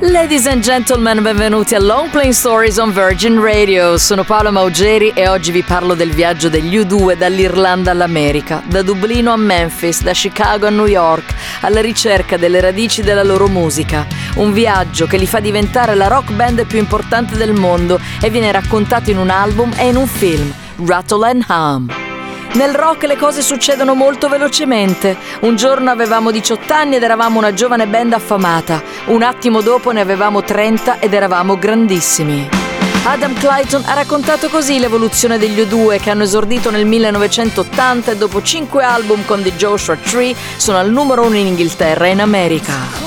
Ladies and gentlemen, benvenuti a Long Playing Stories on Virgin Radio. Sono Paola Maugeri e oggi vi parlo del viaggio degli U2 dall'Irlanda all'America, da Dublino a Memphis, da Chicago a New York, alla ricerca delle radici della loro musica. Un viaggio che li fa diventare la rock band più importante del mondo e viene raccontato in un album e in un film, Rattle and Hum. Nel rock le cose succedono molto velocemente. Un giorno avevamo 18 anni ed eravamo una giovane band affamata. Un attimo dopo ne avevamo 30 ed eravamo grandissimi. Adam Clayton ha raccontato così l'evoluzione degli U2 che hanno esordito nel 1980 e dopo 5 album con The Joshua Tree sono al numero 1 in Inghilterra e in America.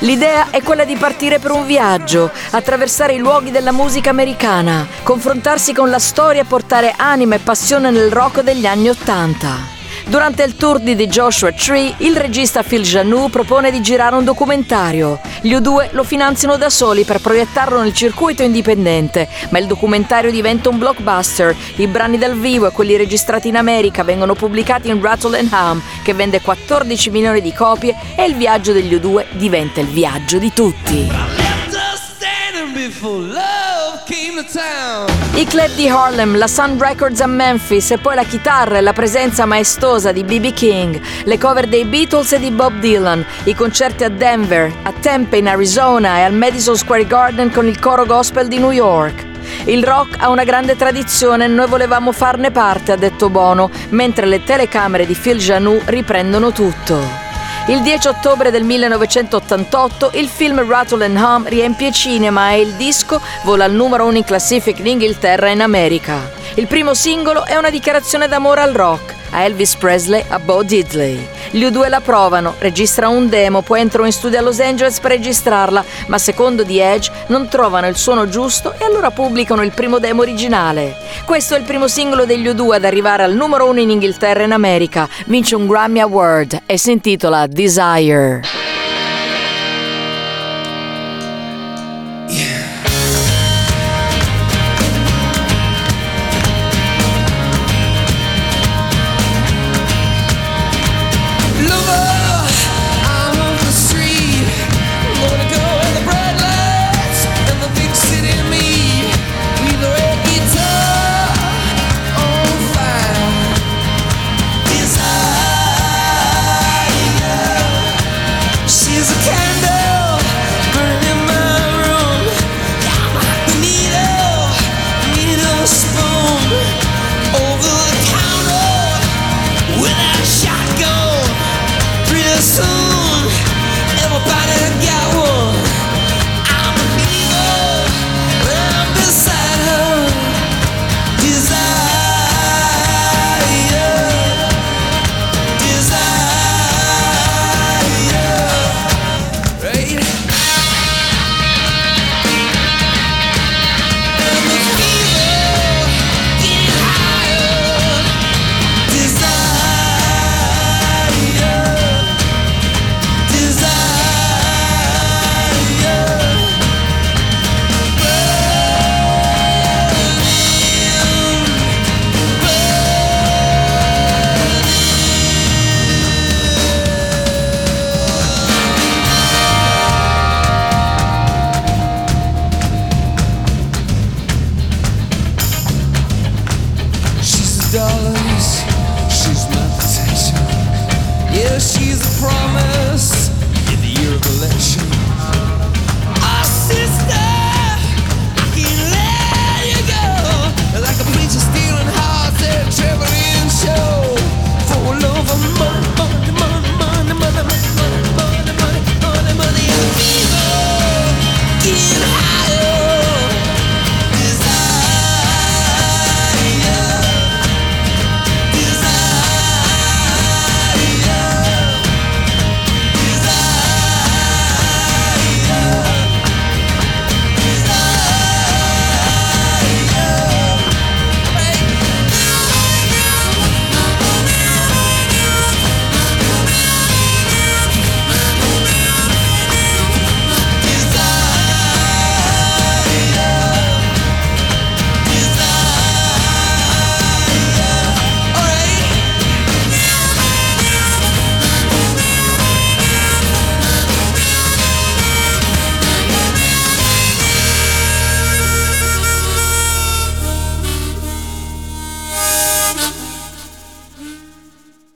L'idea è quella di partire per un viaggio, attraversare i luoghi della musica americana, confrontarsi con la storia e portare anima e passione nel rock degli anni Ottanta. Durante il tour di The Joshua Tree, il regista Phil Janou propone di girare un documentario. Gli U2 lo finanziano da soli per proiettarlo nel circuito indipendente, ma il documentario diventa un blockbuster. I brani dal vivo e quelli registrati in America vengono pubblicati in Rattle and Hum, che vende 14 milioni di copie, e il viaggio degli U2 diventa il viaggio di tutti. I club di Harlem, la Sun Records a Memphis e poi la chitarra e la presenza maestosa di B.B. King, le cover dei Beatles e di Bob Dylan, i concerti a Denver, a Tempe in Arizona e al Madison Square Garden con il coro gospel di New York. Il rock ha una grande tradizione e noi volevamo farne parte, ha detto Bono, mentre le telecamere di Phil Janou riprendono tutto. Il 10 ottobre del 1988 il film Rattle and Hum riempie cinema e il disco vola al numero 1 in classifica in Inghilterra e in America. Il primo singolo è una dichiarazione d'amore al rock, a Elvis Presley, a Bo Diddley. Gli U2 la provano, registrano un demo, poi entrano in studio a Los Angeles per registrarla, ma secondo The Edge non trovano il suono giusto e allora pubblicano il primo demo originale. Questo è il primo singolo degli U2 ad arrivare al numero 1 in Inghilterra e in America. Vince un Grammy Award e si intitola Desire. Everybody dollars. She's my possession. Yeah, she's a promise.